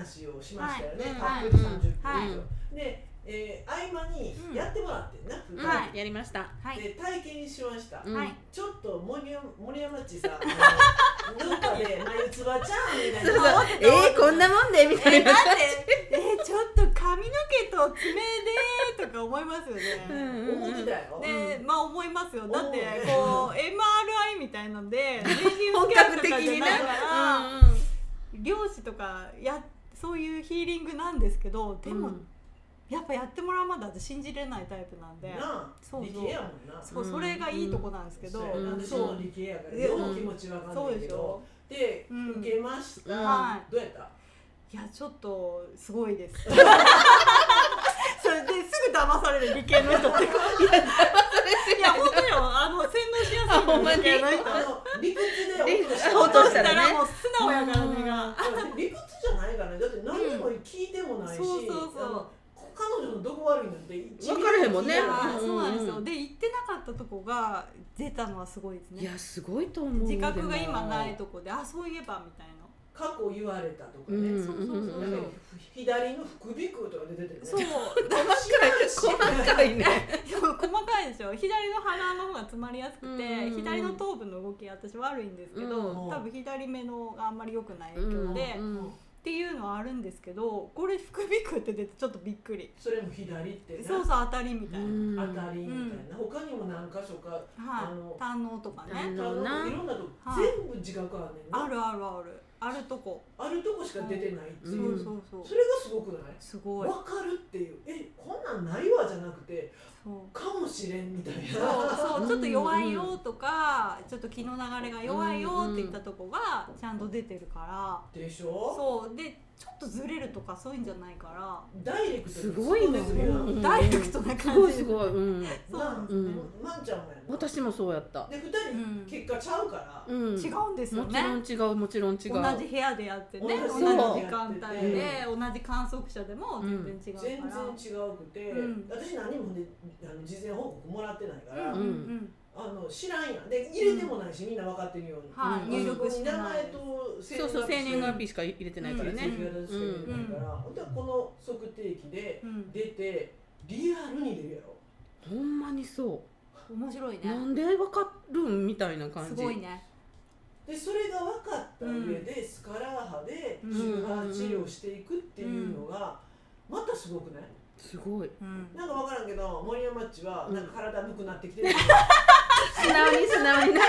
話をしましたよね。はい。たっぷり三十分以上。はい。で、えー合間にうんやってもらってんな。二人はいやりました。はいで体験しました。ちょっと森山森山っちさ、あのなんかで眉つばちゃんみたいな。えー、こんなもんでみたいな。えだって えちょっと髪の毛と爪でとか思いますよね。思ってたよ。でまあ思いますよだってこう MRI みたいのでレーニンスキャン格的にとかじゃないね。からうん漁師とかやそういうヒーリングなんですけどでも、うんやっぱやってもらうまで私信じれないタイプなんで。なあ、そうそう。理系やもんな。そうそれがいいとこなんですけど、そう理系やから、う。ん両方気持ちわかんないけど。で受けました。はどうやった？いやちょっとすごいです。それですぐ騙される理系の人って。いや本当よ。あの洗脳しやすいあほんまに理屈で落としたらねもう素直やからね。が理屈じゃないからね。だって何も聞いてもないし、うん。そうそうそう彼女のどこ悪いなんて一分からへんもんね。そうなんですよ、うんで言ってなかったとこが出たのはすごいですね。いや、すごいと思う。自覚が今ないと。とこであそういえばみたいな。過去言われたとかね。うんそうそうそうう。んなんか左の副鼻腔とかで出てるね。そう。細かいね。でも細かいでしょ左の鼻の方が詰まりやすくて、うんうんうん。左の頭部の動き私悪いんですけど、うん。多分左目のがあんまり良くない影響で、うんっうんていうのはあるんですけどこれ副鼻腔って出てちょっとびっくり、それも左ってなそうそう当たりみたいな、うん。当たりみたいな。他にも何箇所かはい。あの胆のとかね。胆あのな。いろんなとこはい。全部自覚あんね。あるあるあるあるとこ、あるとこしか出てないってそいう。う。そうそうそれがすごくない？すごい。わかるっていう。えこんなんないわじゃなくてかもしれんみたいな。そうそう。ちょっと弱いよとか、ちょっと気の流れが弱いよって言ったとこがちゃんと出てるから、でしょ？そう。でちょっとずれるとかそういうんじゃないから。ダイレクトすごいね。ダイレクトな感じ。すごいすごい。うん。そう。なんですうん。まんちゃんもや私もそうやった。で二うん人結果ちゃうから、うん。違うんですよもねちろん違う、もちろん違う。同じ部屋でやってね同じ同じ時間帯で同じ観測者でも全然違うから、全然違うくて、うん。私何もねあの事前報告もらってないから、うんうんうん。あの知らんやん。で入れてもないし、みんな分かってるように、はい、うん。入力して名前ないと生そうそう、生年月日日しか入れてないからね。血液型しか入れてないから、ほん。でこの測定器でうん、出てリアルに出るやろ。ほんまにそ。面白いうね。なんでわかるんみたいな感じ。すごいね。でそれった上で、スカラー波でうん。周波治療していくっていうのがまたすごくない。すごい。うん。なんか分からんけど森山っちはうん。なんか体ぬくなってきてる、素直に素直にな。い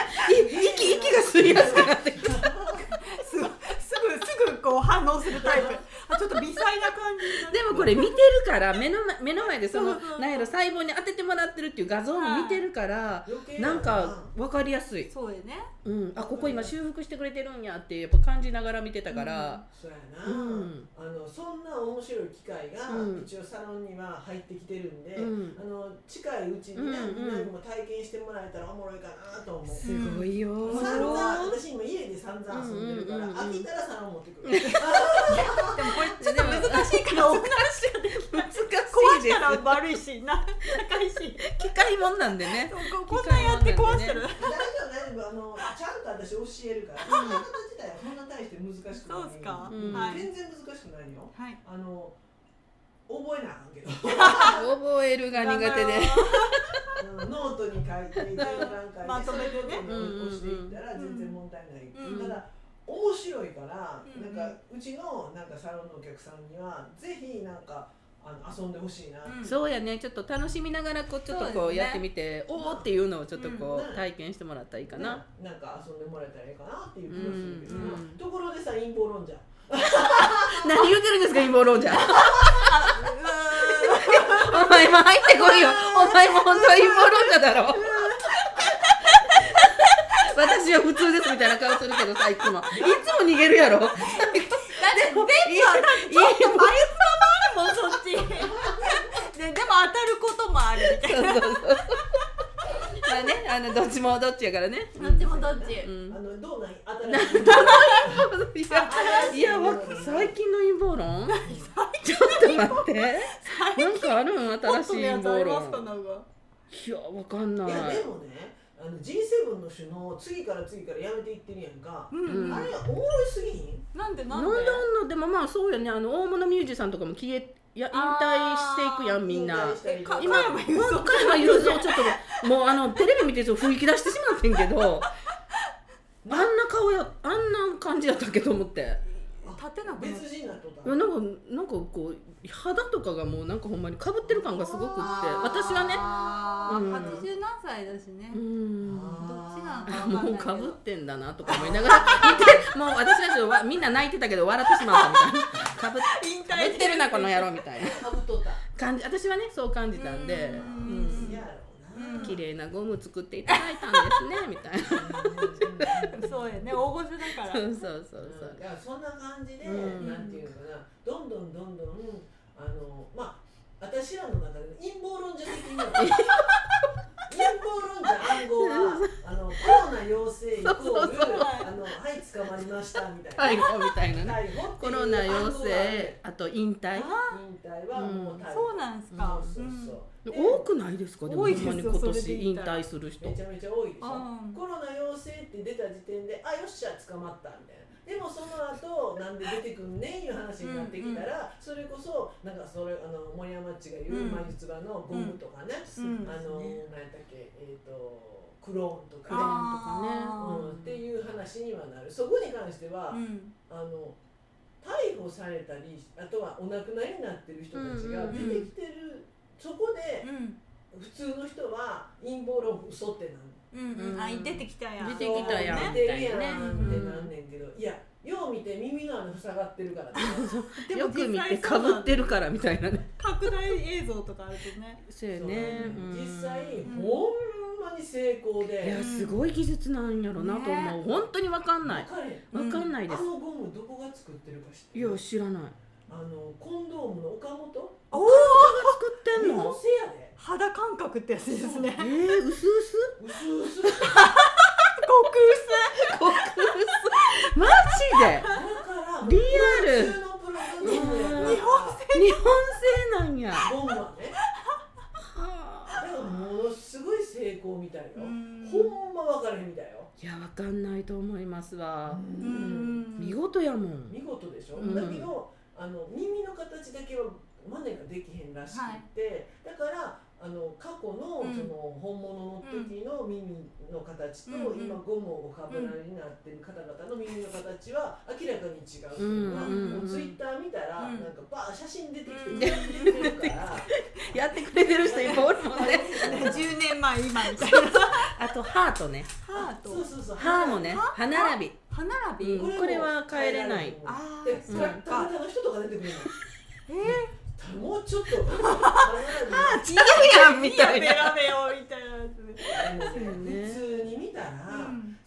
息息が吸いやすくなってきた。すぐすぐすぐこう反応するタイプ。あちょっと微細な感じでもこれ見てるから目の前目の前でそのそうそうそうなんやろ細胞に当ててもらってるっていう画像も見てるからな。んか分かりやすい、そうよね。うん、あここ今修復してくれてるんやってやっぱ感じながら見てたから、そうやな、うんあのそんな面白い機会がうん。一応サロンには入ってきてるんで、うん。あの近いうちにね、うんうん。みんなにも体験してもらえたらおもろいかなと思う。すごいよ。うん散々私今家で散々遊んでるから、飽きたらサロン持ってくる。でもこれちょっと難しいからお話ができない。難しいで壊したら悪いしな高いし。す 機械もんなんでね。ここんなんやって壊してる。大丈夫大丈夫。あのちゃんと私教えるから。使い方自体はそんな大して難しくない。そうっすか。全然難しくないよ。はい。あの覚えなあかんけど。覚えるが苦手で。ノートに書いてまとめてね。押していったら全然問題ない、うん。ただ面白いから、うんなんかうちのなんかサロンのお客さんにはぜひなんかあの遊んでほしいな、うん。そうやね。ちょっと楽しみながらこうちょっとこうやってみて、おおっていうのをちょっとこうん。う体験してもらったらいいかな、なんか遊んでもらえたらいいかなっていう気がするけど。な、うんうん。ところでさ陰謀論者。何言ってるんですか陰謀論者。お前も入ってこいよ。お前も本当は陰謀論者だろ 私は普通ですみたいな顔するけどさいつも。いつも逃げるやろ。だって全部はちょっともあるもんそっち。ででも当たることもあるみたいな。そうそうそう。まあねあのどっちもどっちやからね。どっちもどっち。うん。あのどうなん？新しいい。や いやわ最近の陰謀論？ちょっと待って。なんかあるん？新しい陰謀論。いやわかんない。いやでもねあの G7 の首脳次から次からやめていってるやんか、うん。うんあれおもろいすぎひん？なんでななんんでであんなでもまあそうよね。あの大物ミュージシャンとかも消えいや引退していくやんみんな。今加山雄三ちょっともうあのテレビ見てちょっと吹き出してしまってんけど あんな顔やあんな感じやったっけと思って。立てなくなっ別人になっとった。なんかなんかこう肌とかがもうなんかほんまにかぶってる感がすごくって私はね。うん。80何歳だしね。うん。どっちなんかもうかぶってんだなとか思いながら見てもう私たちはみんな泣いてたけど笑ってしまったみたいなかぶってるなこの野郎みたいなかぶっとった感じ私はねそう感じたんでううん綺麗なゴム作っていただいたんですねみたいな。そうやね。大御所だから。そうそうそううんそう。だからそんな感じで、うん。なんていうのかな。どんどんどんどんあのまあ私らの中で陰謀論者的には陰謀論者暗号はあのコロナ陽性イコールそうそうそうあのはい捕まりましたみたいな、逮捕みたいなねコロナ陽性あと引退。あ引退はもう逮捕、そうなんですか。そうそうそう。で多くないですか？でも今年引退する人。めちゃめちゃ多いでしょ、うん。コロナ陽性って出た時点であよっしゃ捕まったみたいなでもその後なんで出てくんねんいう話になってきたら、それこそなんかそれあの森山っちが言ううん。眉唾のゴムとかね、うん。あの何やったっけえっ、とクローンとかね、うん、っていう話にはなる。そこに関しては、うん。あの逮捕されたりあとはお亡くなりになってる人たちが出てきてる、そこでうん。普通の人は陰謀論嘘ってなるうんうん。あ出てきたやん。出てきたやん。みたいなねってなんねんけど、いやよう見て耳の穴塞がってるからね。でもよく見てかぶってるからみたいなね。拡大映像とかあるとね。そうやね。実際、んほんまに成功いでやすごい技術なんやろなと思う。本当にわかんない。分かん。わかんないです。あのゴムどこが作ってるか知っているや知らないあのコンドームの岡本？おお作ってん日本の製やで。肌感覚ってやつですね。えー、薄々？薄々。極マジで？だからリアル。日本日本製。なんや。はゴムはねものすごい成功みたいよ。うん。ほんま分からへんみたいよ。いやわかんないと思いますわ。見事やもん。見事でしょ、うん。だけどあの耳の形だけは真似ができへんらしくって、だからあの過去の,、うん。その本物の時の耳の形と、うん今ゴムをおかぶらになってる方々の耳の形は明らかに違うっていうのは、うんもうツイッター見たら、うん。なんかバー写真出てきうんてやってくれてる人いっぱいおるもんね。10年前今みたいな。あとハートね。ハートそうそう。そう歯もね。歯並び歯並び、うん。これは変えれない。あでー使った方の人とか出てくるの。えもうちょっと違うやんみたいな。ベラベよみたいなやつ普通に見たら、うん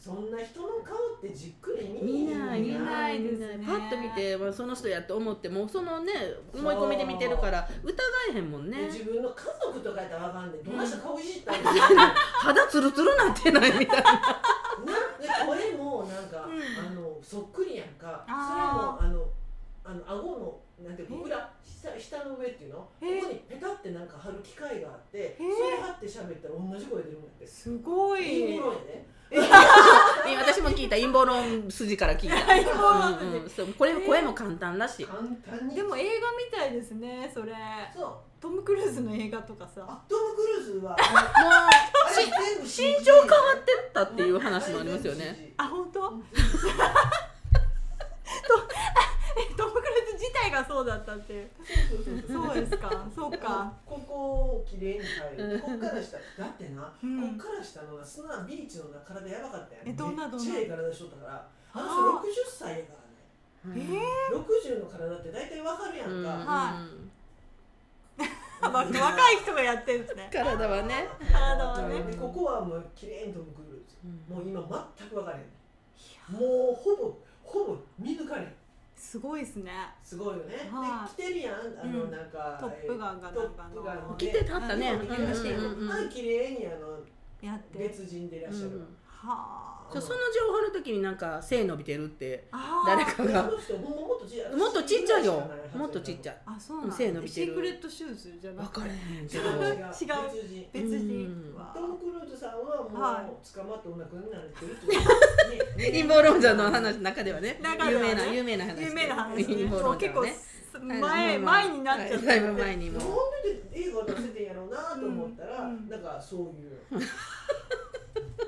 そんな人の顔ってじっくり見ない見ないですね。パッと見て、まあ、その人やって思ってもうそのね思い込みで見てるから疑えへんもんでね自分の家族とかやったらわかんない。どんな人顔いじったんで 肌ツルツルなってないみたいな。なで声もなんか、うん。あのそっくりやんか。あそれもあのあの顎のなんていうか裏下下の上っていうの？ここえにペタってなんか貼る機械があってえ？それ貼って喋ったら同じ声出るもんやって。すごい。いいものやね今 私も聞いた陰謀論筋から聞いた。陰謀論筋。うんうん。そうこれ声も簡単らし。い簡単に。でも映画みたいですねそれ。そう。トム・クルーズの映画とかさ。あトム・クルーズは もう身長変わってったっていう話もありますよね。あ本当トム・クルーズ自体がそうだったってそうそうそうそう。ですか。そうか。ここをきれいに変えるこっから下。だってな、うん。こっから下のな砂ビーチのな体やばかったやん。えどんなどんな？めっちゃええ体しとったから。あのはあ人60歳やからね。えー？60の体って大体わかるやんうん。か、はうん。ま 若い人がやってるんですね。体はね。体はね。でここはもうきれいにトム・クルーズ。うん。もう今全く分からへん。もうほぼほぼ見抜かれへんすごいですね。すごいよね、はい。で来てるやん。あの、うん。なんかトップガンがえーなんかの。トップガンの来てたったねあ綺麗にあのやって。別人でいらっしゃる、うん。はあその情報の時になんか背伸びてるって誰かあがもっとちっちゃい。よ。もっとちっちゃい。いあそうなんだ。背伸びてる。シークレットシューズじゃなくて？分かれへんけ違ど。う違う。違う別人別人うん。はトム・クルーズさんはもう、はい。捕まってお亡くなりになってる 陰謀論者の話の中ではね。中ではね。有名な有名な話。有名な話。陰ね謀論者結構はね前前になっちゃった。はい。だいぶ前にも。なんで映画出せてんやろうなと思ったら、うん。なんかそういう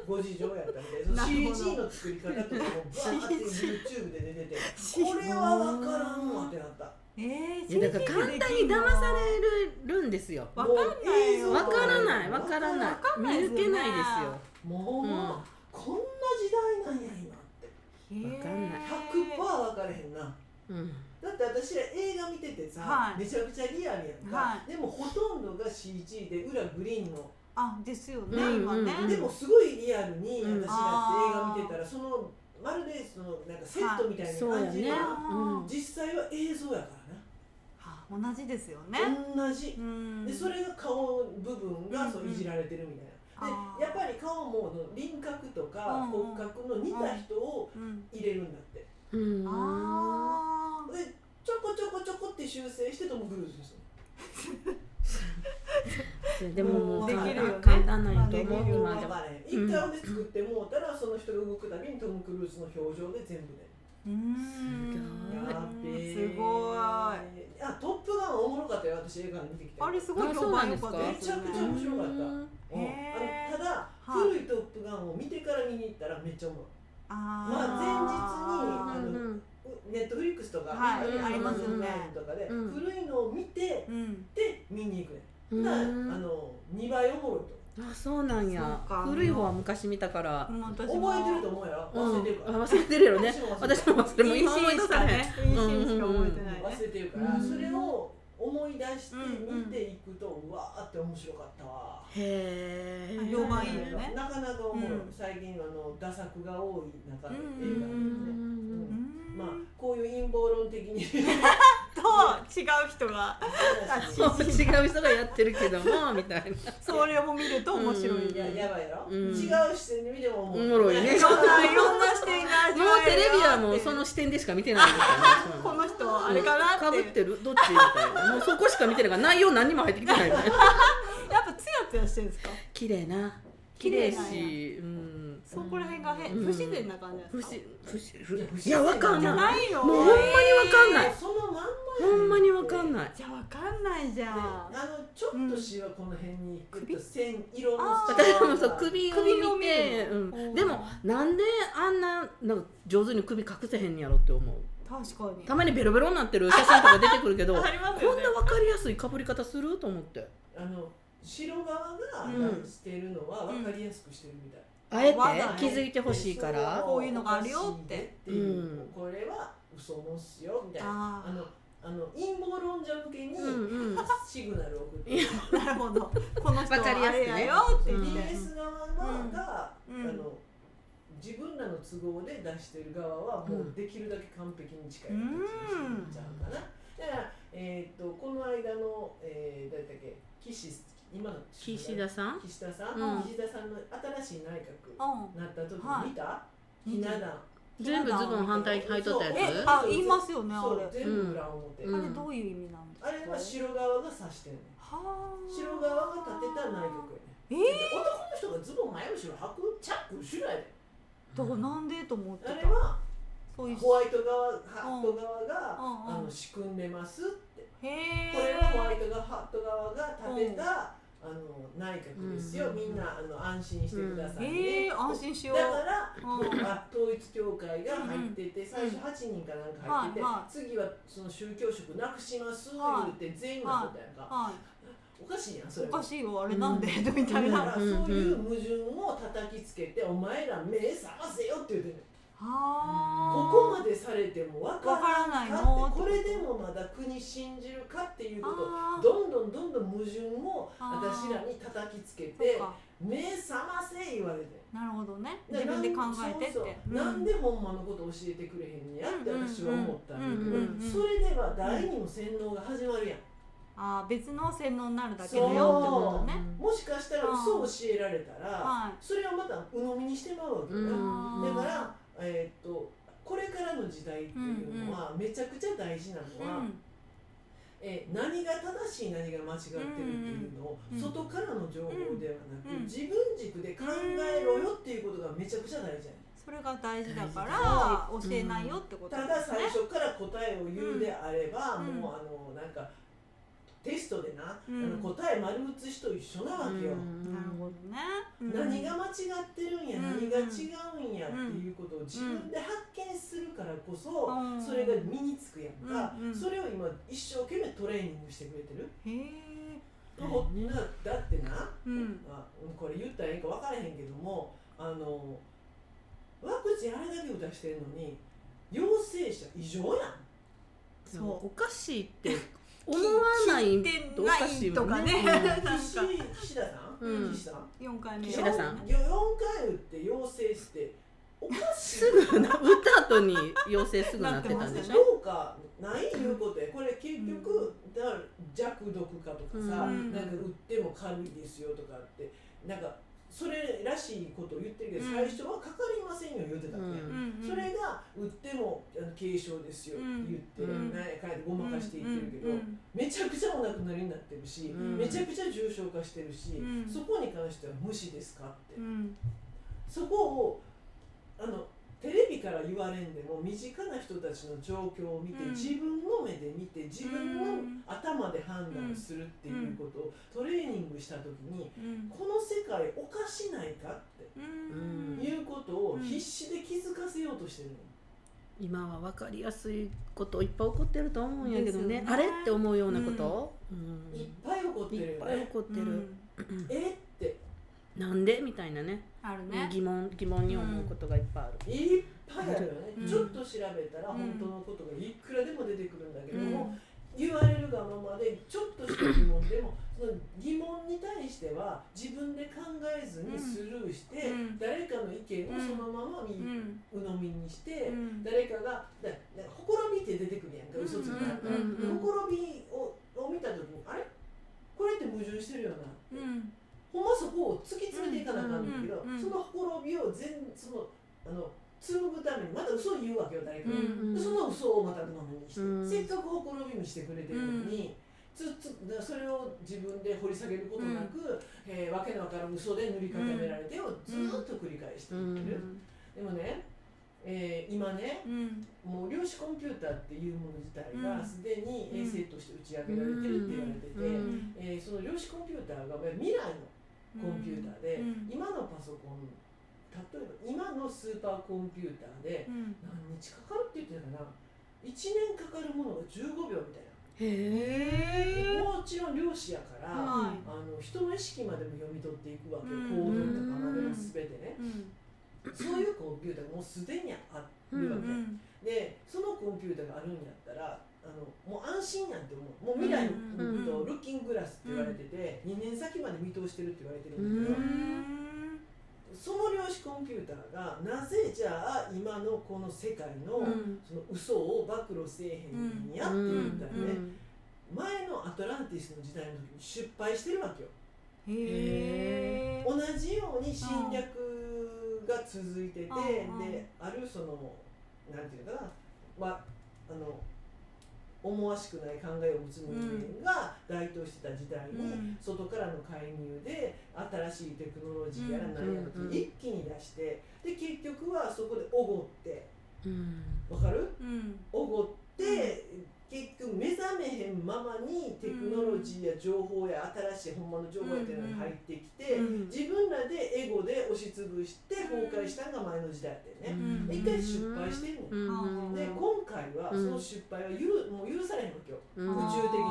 ご事情やったみたい CG の作り方とかもバーって YouTube で出ててこれは分からんわってなった。えー、いやだから簡単に騙されるんですよ。わかんないよ。わからないわからない。わかんないですよね。見抜けないですよ。もう、うん。こんな時代なんや今って。わかんない。100%分かれへんな。うん。だって私ら映画見ててさ、はい。めちゃくちゃリアルやんか、はでもほとんどが CG で裏グリーンの、あですよね、うん今ね、うん。でもすごいリアルにうん。私らって映画見てたらそのまるでそのなんかセットみたいな感じが、うん実際は映像やからは同じですよね。な、同じ。う、ん。でそれが顔部分がそううん。うんいじられてるみたいな、あー。でやっぱり顔も輪郭とかうんうん。骨格の似た人をうん。入れるんだって、うん。あでちょこちょこちょこって修正してトム・クルーズです よでももうできるよね。簡単なんやと思う今でも。分かれへん。一回で作ってもうたらその人が動くたびにトム・クルーズの表情で全部でーうーんすごいああトップガンおもろかったよ私映画で見てきて。れすごいあ評判良か？っためちゃくちゃ面白かった。あのただ、はい。古いトップガンを見てから見に行ったらめっちゃおもろい。あまあ前日にあのうんネットフリックスとか、はい。あありますよね。とかで、うん。古いのを見てうん。で見に行くねうん。だからあの2倍おもろいと。あそうなんや。古い方は昔見たから。覚えてると思うやろ。忘れてるから、うんあ忘れてるやろね。私私も忘れもう今思い出されへん。いいシーンしか覚えてない。ね忘れてるから、うん。それを思い出してうん見ていくと、うわーって面白かったわ。へえ評判いいよね。なかなかおもろい、うん。最近あの打作が多い中でうん。映画なんで。ね、うん。うん。まあこういう陰謀論的に。と 違う人が。違う人がやってるけどもみたいな。それを見ると面白い、うややばいやろ、うん。違う視点で見てもおもろいね。いろんな視点が味もうわえるよテレビはもうその視点でしか見てないですからねこの人あれかなってかぶってる？どっち？みたいな。もうそこしか見てないから。内容何にも入ってきてないよね やっぱツヤツヤしてるんですか？綺麗な。綺麗しうんそこら辺がへ、うん。不自然な感じ不ですか？自不自不いや不自い。やわかんない。ないよ。もうほんまにわかんない。そのまんまやほんまにわかんない。じゃあわかんないじゃん。あのちょっとしわこの辺にグッと線色の私もそう首を見首を見て、る。うん、でもなんであんななんか上手に首隠せへんやろって思う。確かに。たまにベロベロになってる写真とか出てくるけど こんな分かりやすいかぶり方すると思って。あの白側がうん。してるのは分かりやすくしてるみたい、あえて気づいてほしいから。こういうのがあるよって。ううん。これは嘘のっすよみたいな。ああのあの陰謀論者向けにうんうん。シグナルを送って、あなるほど。この人はわかりやあれやよって。言って、DS 側うん。が、うん。あの自分らの都合で出してる側はもうできるだけ完璧に近い形にしちゃうかな、だから、えー、とこの間の、えー、誰だっけ？岸今の岸田さん？岸田さん、うん。岸田さんの新しい内閣うん。なった時はい。見た、ひな壇。全部ズボン反対履いとったやえつあ言いますよねあそうれ全部裏表、うん。あれどういう意味なんですか？あれは白側が指してんね白側が立てた内閣やねん。え？で男の人がズボン前後ろ履く？チャック後ろやで。だからなんでと思ってた。あれはホワイト側ハット側が、うん。うん。あの仕組んでますっこれはホワイトがハット側が立てた、あの内閣ですよ、うんみんなあの安心してくださいね、へえ安心しよう。だから、うん。あ統一教会が入ってて、最初8人かなんか入ってて、は次はその宗教色なくしますはい言って全員がことやんか、はおかしいやんそいれおかしいよあれなんで、みたいな。はだからそういう矛盾を叩きつけて、お前ら目覚ませよって言ってんねん。あここまでされても分からないわからないの。これでもまだ国信じるかっていうことどんどんどんどん矛盾を私らに叩きつけてか。目覚ませ言われて。なるほどね。で自分で考えてって。そうそう。なんでほんまのこと教えてくれへんねやって私は思ったんだけどそれでは第二の洗脳が始まるやん。あー別の洗脳になるだけだよってことね。もしかしたら嘘を教えられたら、はい。それをまた鵜呑みにしてまうわけだから、えーっとこれからの時代っていうのは、めちゃくちゃ大事なのは、うん。えー何が正しい何が間違ってるっていうのを、うん外からの情報ではなく、うん。自分軸で考えろよっていうことがめちゃくちゃ大事。やねそれが大事だから教えないよってことただですね。最初から答えを言うであれば、うん。もうあのなんかテストでな、うん。あの答え丸写しと一緒なわけよ。なるほどね、うん。何が間違ってるんや、うん。何が違うんやっていうことを自分で発見するからこそ、うん。それが身につくやんか、うんうん。それを今一生懸命トレーニングしてくれてる、へえ。ほなだってな、うん。あこれ言ったらいいか分からへんけどもあのワクチンあれだけ打たしてるのに陽性者異常やん。そう。おかしいって思わないとおかしいもんね。聞いてないとかね。岸岸田さん、うん。岸さん。4回目。岸田さん4回打って陽性しておかしいすぐな打った後に陽性すぐなってたんでしょどうかないいうことやこれ結局、だから弱毒化とかさ、うんなんか売っても軽いですよとかってなんかそれらしいことを言ってるけど、うん。最初はかかりませんよ言ってたわけや、うん。うんそれが売っても軽症ですよって言って、うん。なんやかんやでごまかして言ってるけど、うん。めちゃくちゃお亡くなりになってるし、うん。めちゃくちゃ重症化してるし、うん。そこに関しては無視ですかって、うん。そこをあのテレビから言われんでも身近な人たちの状況を見て、うん。自分の目で見て自分のうん。頭で判断するっていうことをトレーニングした時にうん。この世界おかしないかってうん。いうことを必死で気づかせようとしてるの。今は分かりやすいこといっぱい起こってると思うんやけどね。ね。あれって思うようなこと、うん。いっぱい起こってるよいっぱい起ね。こってる、うん。え？なんで？みたいなね。あるね。疑問疑問に思うことがいっぱいある、いっぱいあるよね、うん。ちょっと調べたらうん。本当のことがいくらでも出てくるんだけどうん。も、言われるがままでちょっとした疑問でもその疑問に対しては自分で考えずにスルーして、うん。誰かの意見をそのまま見、うん。鵜呑みにして、うん。誰かがだだほころびって出てくるやんか嘘つきだったら、うん。うん。うん。ほころびをを見た時にあれ？これって矛盾してるよな。って、うんまそこを突き詰めていかなあかんだけど、うんうんそのほころびを全そのあの紡ぐためにまた嘘を言うわけよ誰かが、う。んでその嘘をまた鵜呑みにして、うん。せっかくほころびにしてくれてるのに、つつだそれを自分で掘り下げることなく、えーわけのわからん嘘で塗り固められてをずーっと繰り返していってる、でもね、えー今ねうん。もう量子コンピューターっていうもの自体がうん。すでに衛星として打ち上げられてるって言われてて、うん。えーその量子コンピューターが未来のコンピューターで、うん。今のパソコン例えば今のスーパーコンピューターでうん。何日かかるって言ってたかな。1年かかるものが15秒みたいな。もちろん量子やから、はい。あの人の意識までも読み取っていくわけ行動とかまでも全てね、うん。そういうコンピューターがもうすでにあるわけ、うん。でそのコンピューターがあるんやったらあのもう安心やんって思う。もう未来の、ルッキンググラスって言われてて、2年先まで見通してるって言われてるうんだけど、んその量子コンピューターがなぜじゃあ今のこの世界の,、うん。その嘘を暴露せえへんんやって言ったらね、前のアトランティスの時代の時に失敗してるわけよ。へえ同じように侵略が続いてて、うんであるそのなんていうかなまああの思わしくない考えを持つ人間が台頭してた時代に、うん。外からの介入で新しいテクノロジーやら何やらとうん一気に出してで結局はそこでおごって。うん。わかる？うん。おごって、結局目覚めへんままにテクノロジーや情報や新しい本物の情報やっていうのが入ってきて、うん自分らでエゴで押しつぶして崩壊したのが前の時代やってね、うん一回失敗してんねん、うんで今回はその失敗はゆるもう許されへんわけよ、うん。宇宙的に。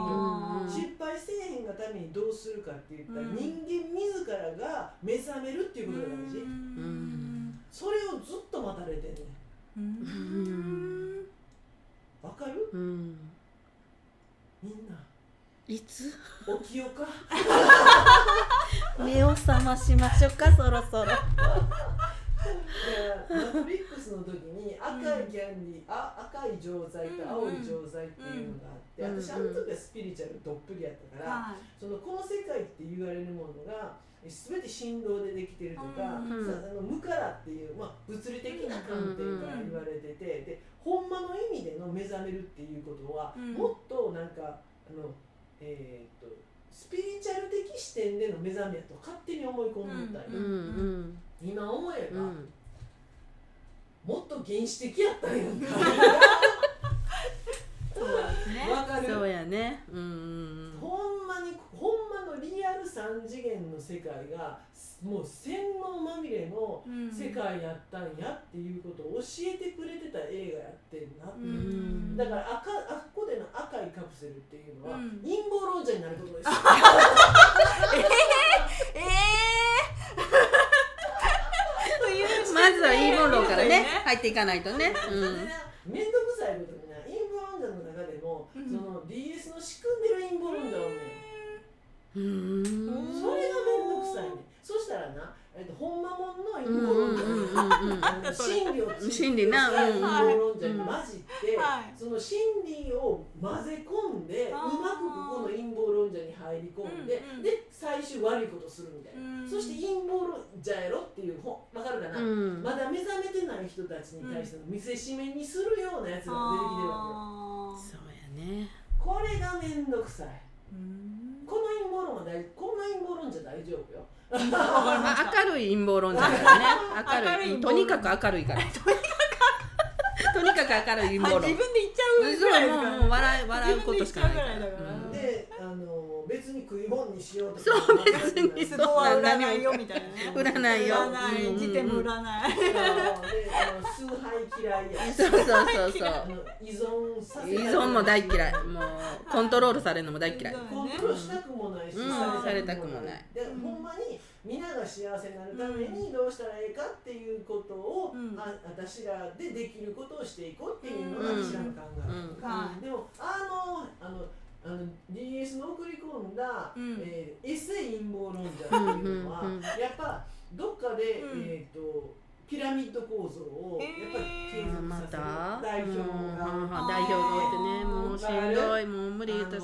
失敗せえへんがためにどうするかって言ったら、うん。人間自らが目覚めるっていうことが大事、うん。それをずっと待たれてんねんわかる？うんみん。ないつ？起きよか。目を覚ましましょうかそろそろ。マトリックスの時に赤いキャンディー、あ赤い錠剤と青い錠剤っていうのがあって、うん私あの時はスピリチュアルどっぷりやったから、はい。そのこの世界って言われるものが全て振動でできてるとか、うん。さあの無からっていう、まあ、物理的な観点から言われてて、でほんまの意味での目覚めるっていうことは、うん。もっとなんかあの、えー、とスピリチュアル的視点での目覚めやと勝手に思い込んでたん。よ、うん。うん。今思えば、うん。もっと原始的やったんやんか そうですねわかるそうやねうんうんほんまにほんまのリアル3次元の世界がもう洗脳まみれのうん。世界やったんやっていうことを教えてくれてた映画やってんなって、うん。だから赤あっこでの赤いカプセルっていうのは、うん。陰謀論者になることです。よ ええというまずは陰謀論からねね。入っていかないとね。それでな面倒くさいことにな陰謀論者の中でも、うん。その DS の仕組んでる陰謀論者おんねんうんうんそれが面倒くさいねん。そしたらな、えっと、ほんまもんの陰謀 論者うんうんうんうんあの真理を追求真理な陰謀論者に混じって、はい。その真理を混ぜ込んでうあー。まくここの陰謀論者に入り込んで、うんうん。で最終悪いことするみたいな、うん。そして陰謀論者やろ？っていうほわかるかな、うん。まだ目覚めてない人たちに対しての見せしめにするようなやつが出てきてるわけよ。あそうやね。これがめんどくさい。ーうんこの陰謀論は大この陰謀論者大丈夫よ。まあ明るい陰謀論者だからね。明るい。とにかく明るいから。とにかく明るい陰あ謀論。自分で言っちゃうぐらいですからもう笑うことしかないから。であの別に食い物にしようとか。そう別に。都合は占い。よみたい。なね占いよ占い。うん。時点も占い崇拝嫌いや。しそうそうそうそあうの依存させ依存も大嫌い。もうコントロールされるのも大嫌い。そうコントロールしたくもないし、うん。されたくもされたくもない。で、ほんまに皆が幸せになるためにどうしたらいいかっていうことを、うん。あ私らでできることをしていこうっていうのがうん。私らの考え、うん。はいでもあのあのあの DS の送り込んだ、うん。えーエセ陰謀論者っていうのは、やっぱどっかで、うん。えー、とピラミッド構造をやっぱり継続まさせる、た？代表うんが。代表がってねもうしんどいもう無理言うたし。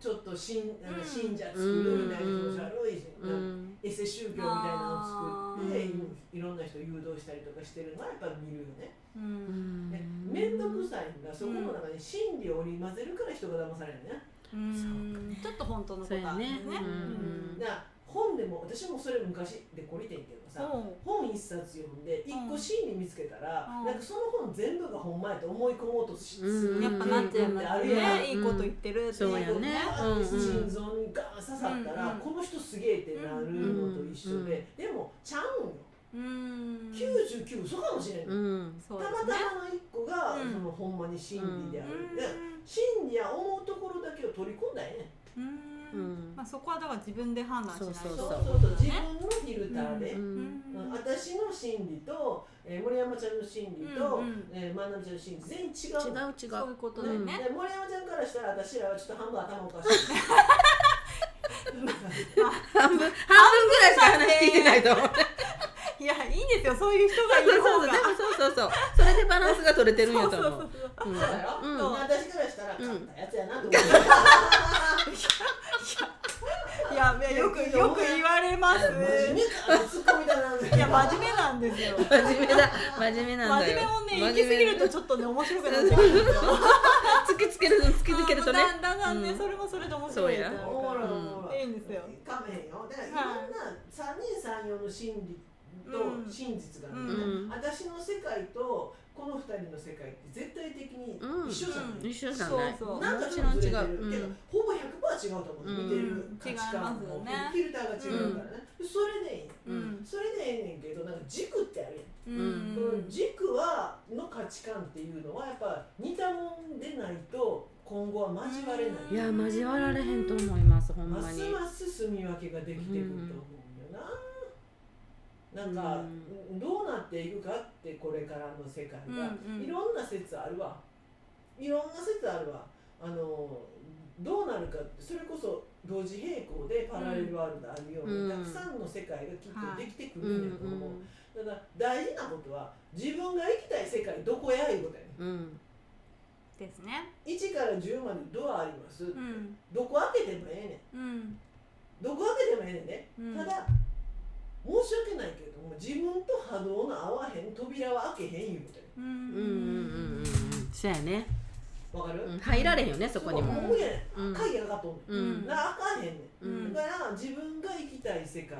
ちょっと信あのうん。信者作るみたいな気持ち悪いし、うんエセ宗教みたいなのを作って、いろんな人誘導したりとかしてるのはやっぱり見るよね。面倒くさいんだ。そこの中に真理を織り交ぜるから人が騙されるね。うん。ちょっと本当のことあるね。ね。うん。だ本でも私もそれ昔でこりてんけどさ、うん。本一冊読んで一個真理見つけたら、うん。なんかその本全部がほんまやと思い込もうとしすうんるやっぱなっちゃいますあるやん。ねいいこと言ってるってそうやね。うん。うん心臓にガーン刺さったら、この人すげえってなるのと一緒で、でもちゃうんよ。うん。99嘘かもしれない、うん。そうでたまたまの一個が、うんそのほんまに真理である、うん。で真理や思うところだけを取り込んだらええねん。うんまあそこはだから自分で判断しないと。そうそうそう。そうそう自分のフィルターで、ううん。うん。私の真理と、えー森山ちゃんの真理と、うんうん。えー万波ちゃんの真理全然違う。の違う。違そういううことだよね。で森山ちゃんからしたら私らはちょっと半分頭おかしい。半分。半分ぐらいしか話聞いてないと思ういやいいんですよ。そういう人がいる方が。そうでもそうそうそう。それでバランスが取れてるんやとそう思そううそう。うん。そうん。まあ私からしたらうん勝ったやつやなと思って、いやいやよくよく言われます。いや真面目なんですよ。真面目だ。真面目なんだよ。真面目もね行き過ぎるとちょっとね面白くなってくそうるんですよ突きつける突きつけるとね。だんだんだんねうん。それもそれで面白いおもろいおもろい。いいんですよ。かめへんよ。だからい。ろんな三人三様の真理とうん。真実がある、うん。私の世界とこの二人の世界って絶対的にうん。一緒じゃない、一緒じゃない。そう。そう。なんかもちょっとずれてる。う。けど、ほぼ100%違うと思う、うん見てる価値観も、ねフィルターが違うからね、それでいい。それでええねんけどなんか軸ってあるやん、うん。軸はの価値観っていうのはやっぱ似たもんでないと今後は交われない、いや交わられへんと思いますほんまますにます住み分けができてくると思うなんか、どうなっていくかってこれからの世界が、うんうん。いろんな説あるわ。いろんな説あるわ。あのどうなるかそれこそ同時並行でパラレルワールドあるように、うん。たくさんの世界がきっとできてくるんだと思う、だから大事なことは自分が行きたい世界どこやいうことやねうん。ですね。1から10までドアあります、うん。どこ開けてもええねん。うん。どこ開けてもええねんね、うん。ただ申し訳ないけれども自分と波動の合わへん扉は開けへんいうことやねうんうんうんうんうん。そうやね、わかる、うん、入られへんよねそこにも。もうがかかっとんねん。うん。開かへんねん。うん。だから自分が行きたい世界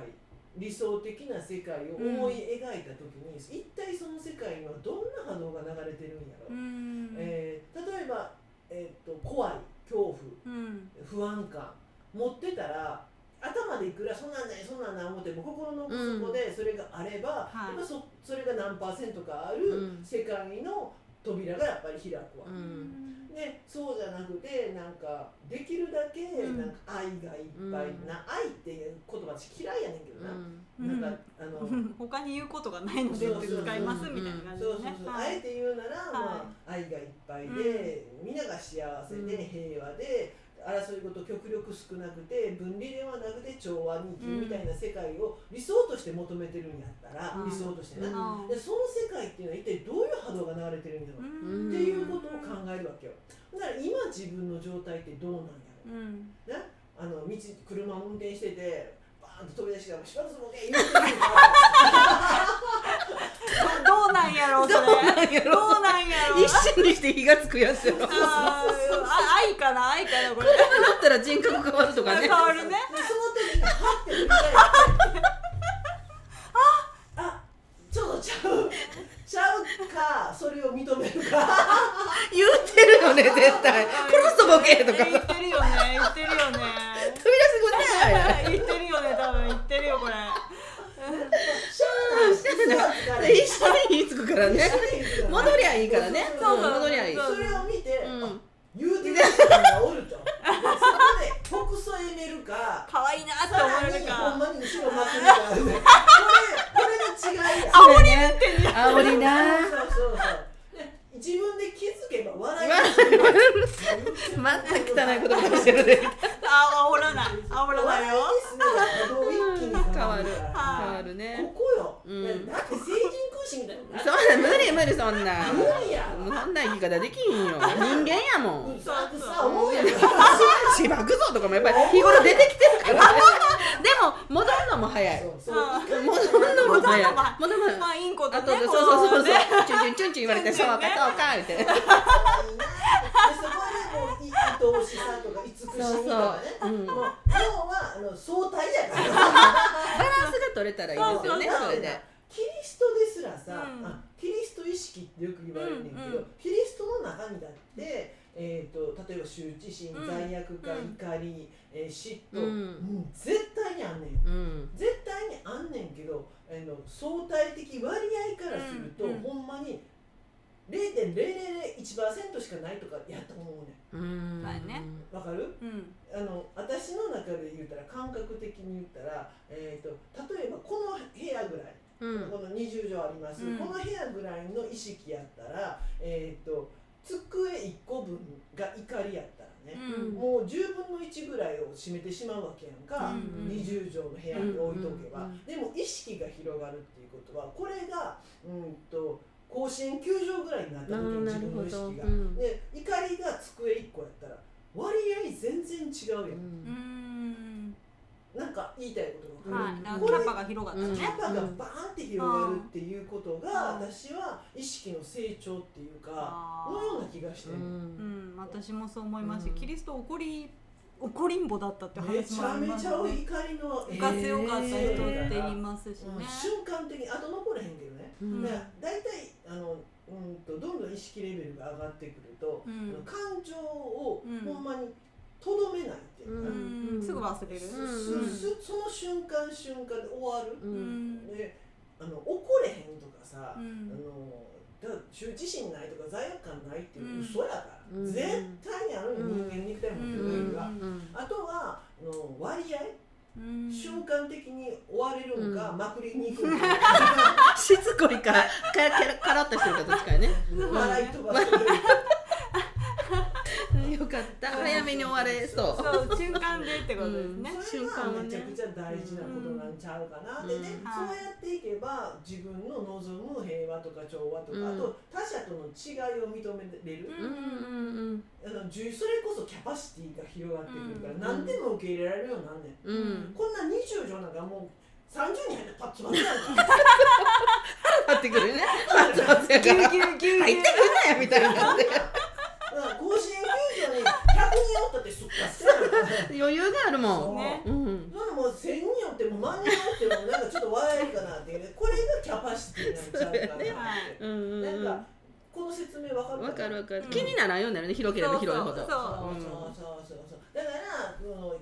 理想的な世界を思い描いた時に、一体その世界にはどんな波動が流れてるんやろ、う。ん。えー例えば、えー、と怖い恐怖うん。不安感持ってたら頭でいくらそんなんないそんなんない思っても心の奥底でそれがあれば、はい。やっぱそそれが何パーセントかあるうん。世界の扉がやっぱり開くわ。うん。でそうじゃなくてなんかできるだけうん。なんか愛がいっぱい、うん。な愛っていう言葉私嫌いやねんけどな、うん。なんかあの、う ん他に言うことがないので使いますみたいな感じそうそうそう、であえて言うなら、はい。まあ、愛がいっぱいで、みん。なが幸せで、うん。平和で争い事極力少なくて分離ではなくて調和に生きるみたいな世界を理想として求めてるんやったら、うん。理想としてな、うん。でその世界っていうのは一体どういう波動が流れてるんやろう、うん。っていうことを考えるわけよ。だから今自分の状態ってどうなんやろう？うん。ね、あの道車を運転しててバーンと飛び出してから「しばらくボケ!」言うてるかどうなんやろうそれ。どう？一瞬にして火がつくやつやろ。だっあ愛かな愛かなこれ。たら人格変わるとかね。変わるね。でその時にハッて振り返って。ああちょっとちゃうちゃうかそれを認めるか。言ってるよね絶対。殺すとボケとか。言ってるよね言ってるよね。飛び出すことない。言ってるよね多分言ってるよこれ。一緒に火つくからね戻りゃいいからね。そうそうう。ん戻りゃいい。それを見て、うん。あ言うてる人がおると。でそこで北総エめるか可愛いなってさ思えるらにほんかまに後ろ巻くみたいなこれこれが違いや。煽りね煽りな。そうそうそう。で自分で気づけば笑いますよまた汚い言葉してるであそんな生き方できひんよ。人間やもん。しばくぞとかもやっぱり日頃出てきてるから。ねでも戻るのも早い。そうそうあ戻るのも早い。戻るのもまあい。い。ことそうそうそうそう。ねチュンチュンチュンチュン言われてそうかそうかって。でそこでもうい愛おしさとか慈しみとかね。そうそううん。もう要はあの相対やからバランスが取れたらいいで。すよねそうそうそれでキリストですらさ、うキリスト意識ってよく言われるんだけど、うんうん。キリストの中にだって、えー、と例えば羞恥心、うん罪悪感、うん。怒り、えー嫉妬、うん。うん絶対にあんねん。ようん。絶対にあんねんけどあの相対的割合からすると、うん。うん。ほんまに0.0001%しかないとかやと思うねうん。はいね。かる？うん。あの私の中で言ったら感覚的に言ったら、えー、と例えばこの部屋ぐらい、うん。この20畳あります、うん。この部屋ぐらいの意識やったら、えー、と机1個分が怒りやったらね、うん。もう10分の1ぐらいを占めてしまうわけやんか、うん。20畳の部屋に置いとけば、うん。うん。でも意識が広がるっていうことはこれがうんと甲子園球場ぐらいになった時に自分の意識が、うん。で怒りが机1個やったら割合全然違うやん、うんなんか言いたいことが分かる、はい。なんこれかキャパが広がった。うん。ねキャパがバーンって広がるっていうことが、うん。私は意識の成長っていうかあのような気がしてうる、うん。ん。私もそう思いますしうん。キリスト怒り怒りんぼだったってめち話もありゃめちゃ怒ますよねりのが強かった人って言いまますしね。瞬間的に後残れへんけどね、うん。だから大体あのうんとどんどん意識レベルが上がってくると、うん。感情をうん。ほんまにとどめないっていうか、うん。すぐ忘れる。その瞬間瞬間で終わる、であの怒れへんとかさ、うん。あのだから羞恥心ないとか罪悪感ないっていううん。嘘やから、うん。絶対にある人間肉体持ってる限りは、うん。あとはあの割合、うん。瞬間的に終われるんか、うん。まくりに行くんか。しつこいかかかカラッとしてるかどっちかやね。笑い飛ばす かった早めに終われそう。そう瞬間でってことですね、それがめちゃくちゃ大事なことなんちゃうかな、うん。でね、うん。そうやっていけば自分の望む平和とか調和とか、うん。あと他者との違いを認めれる、うんうんあのじゅそれこそキャパシティが広がってくるから、うん。何でも受け入れられるようになんねん、こんな20畳なんかもう30人入ってパッツバツやんか。買ってくるね。パツパツやか。らぎゅうぎゅうぎゅう入ってくんなよみたいになってだから甲子園球場に100人おってすっかすか 余裕があるもん。ね。うん。そんなもう1000人おっても万人おってもなんかちょっと笑えるかなっていうね。これがキャパシティなんちゃうかなって、はいうんなんかこの説明わかるわかるわかる、うん。気にならんようになるね。広ければ広いほど。そうそうそうそう。そうだから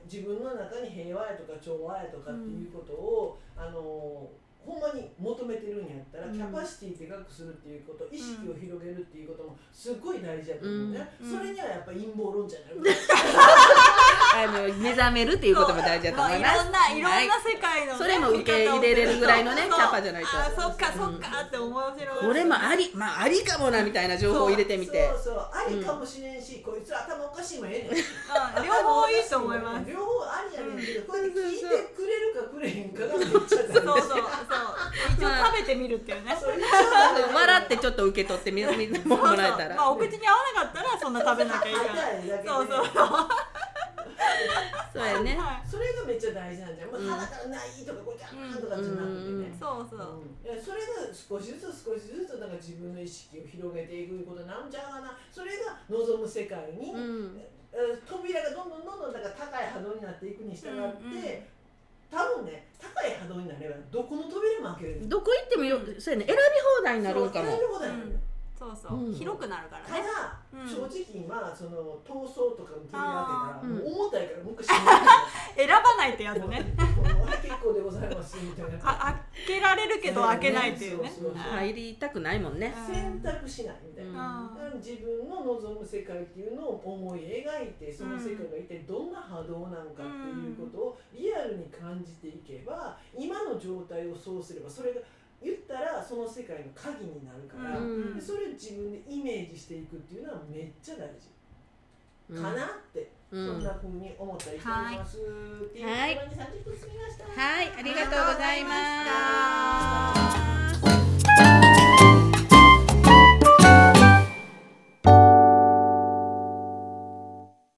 自分の中に平和やとか調和やとかっていうことを、あのほんまに求めてるんやったら、うん。キャパシティでかくするっていうこと意識を広げるっていうこともすごい大事だと思うね、うん。それにはやっぱ陰謀論じゃない、あの目覚めるっていうことも大事だと思います、まあいろんない。ろんなはい世界のね、それも受け入れれるぐらいのねキャパじゃないと。あそっかそっかって面白い。これもありまあありかもなみたいな情報を入れてみて。そうそうありかもしれんし、こいつ頭おかしいもええねん。うん両方いいと思います。両方ありやねんけど、こうやって聞いてくれるかくれへんかがめっちゃそうそうそう。一応食べてみるっていうね。そう一応笑ってちょっと受け取ってみみもらえたら。まあお口に合わなかったらそんな食べなきゃいいから そうそうそう そうやね。はい。それがめっちゃ大事なんじゃん、まあ、うん。鼻からないとかこうじゃんとかじゃなくてね、そうそう。うそれが少しずつ少しずつなんか自分の意識を広げていくことなんちゃうかな。それが望む世界に、うん。えー扉がどんどんどんどんだから高い波動になっていくに従って、うんうん。多分ね高い波動になればどこの扉も開けれる。どこ行ってもよそうやね。選び放題になるんかも選び放題なのねそうそう、うん。広くなるからたねだ、うん。正直今その闘争とかの扉あ開けたら、ー。もう重たいからもう一回閉め選ばないってやつるね。結構でございますみたいなあ開けられるけど開けないっていうね入りたくないもんね選択しないみたいな、うん自分の望む世界っていうのを思い描いてその世界が一体どんな波動なのかっていうことをリアルに感じていけば今の状態をそうすればそれが言ったらその世界の鍵になるから、うん、それを自分でイメージしていくっていうのはめっちゃ大事、かなって、そんなふうに思ったりしております、うん、っていうに30分過ぎました。はいありがとうございました。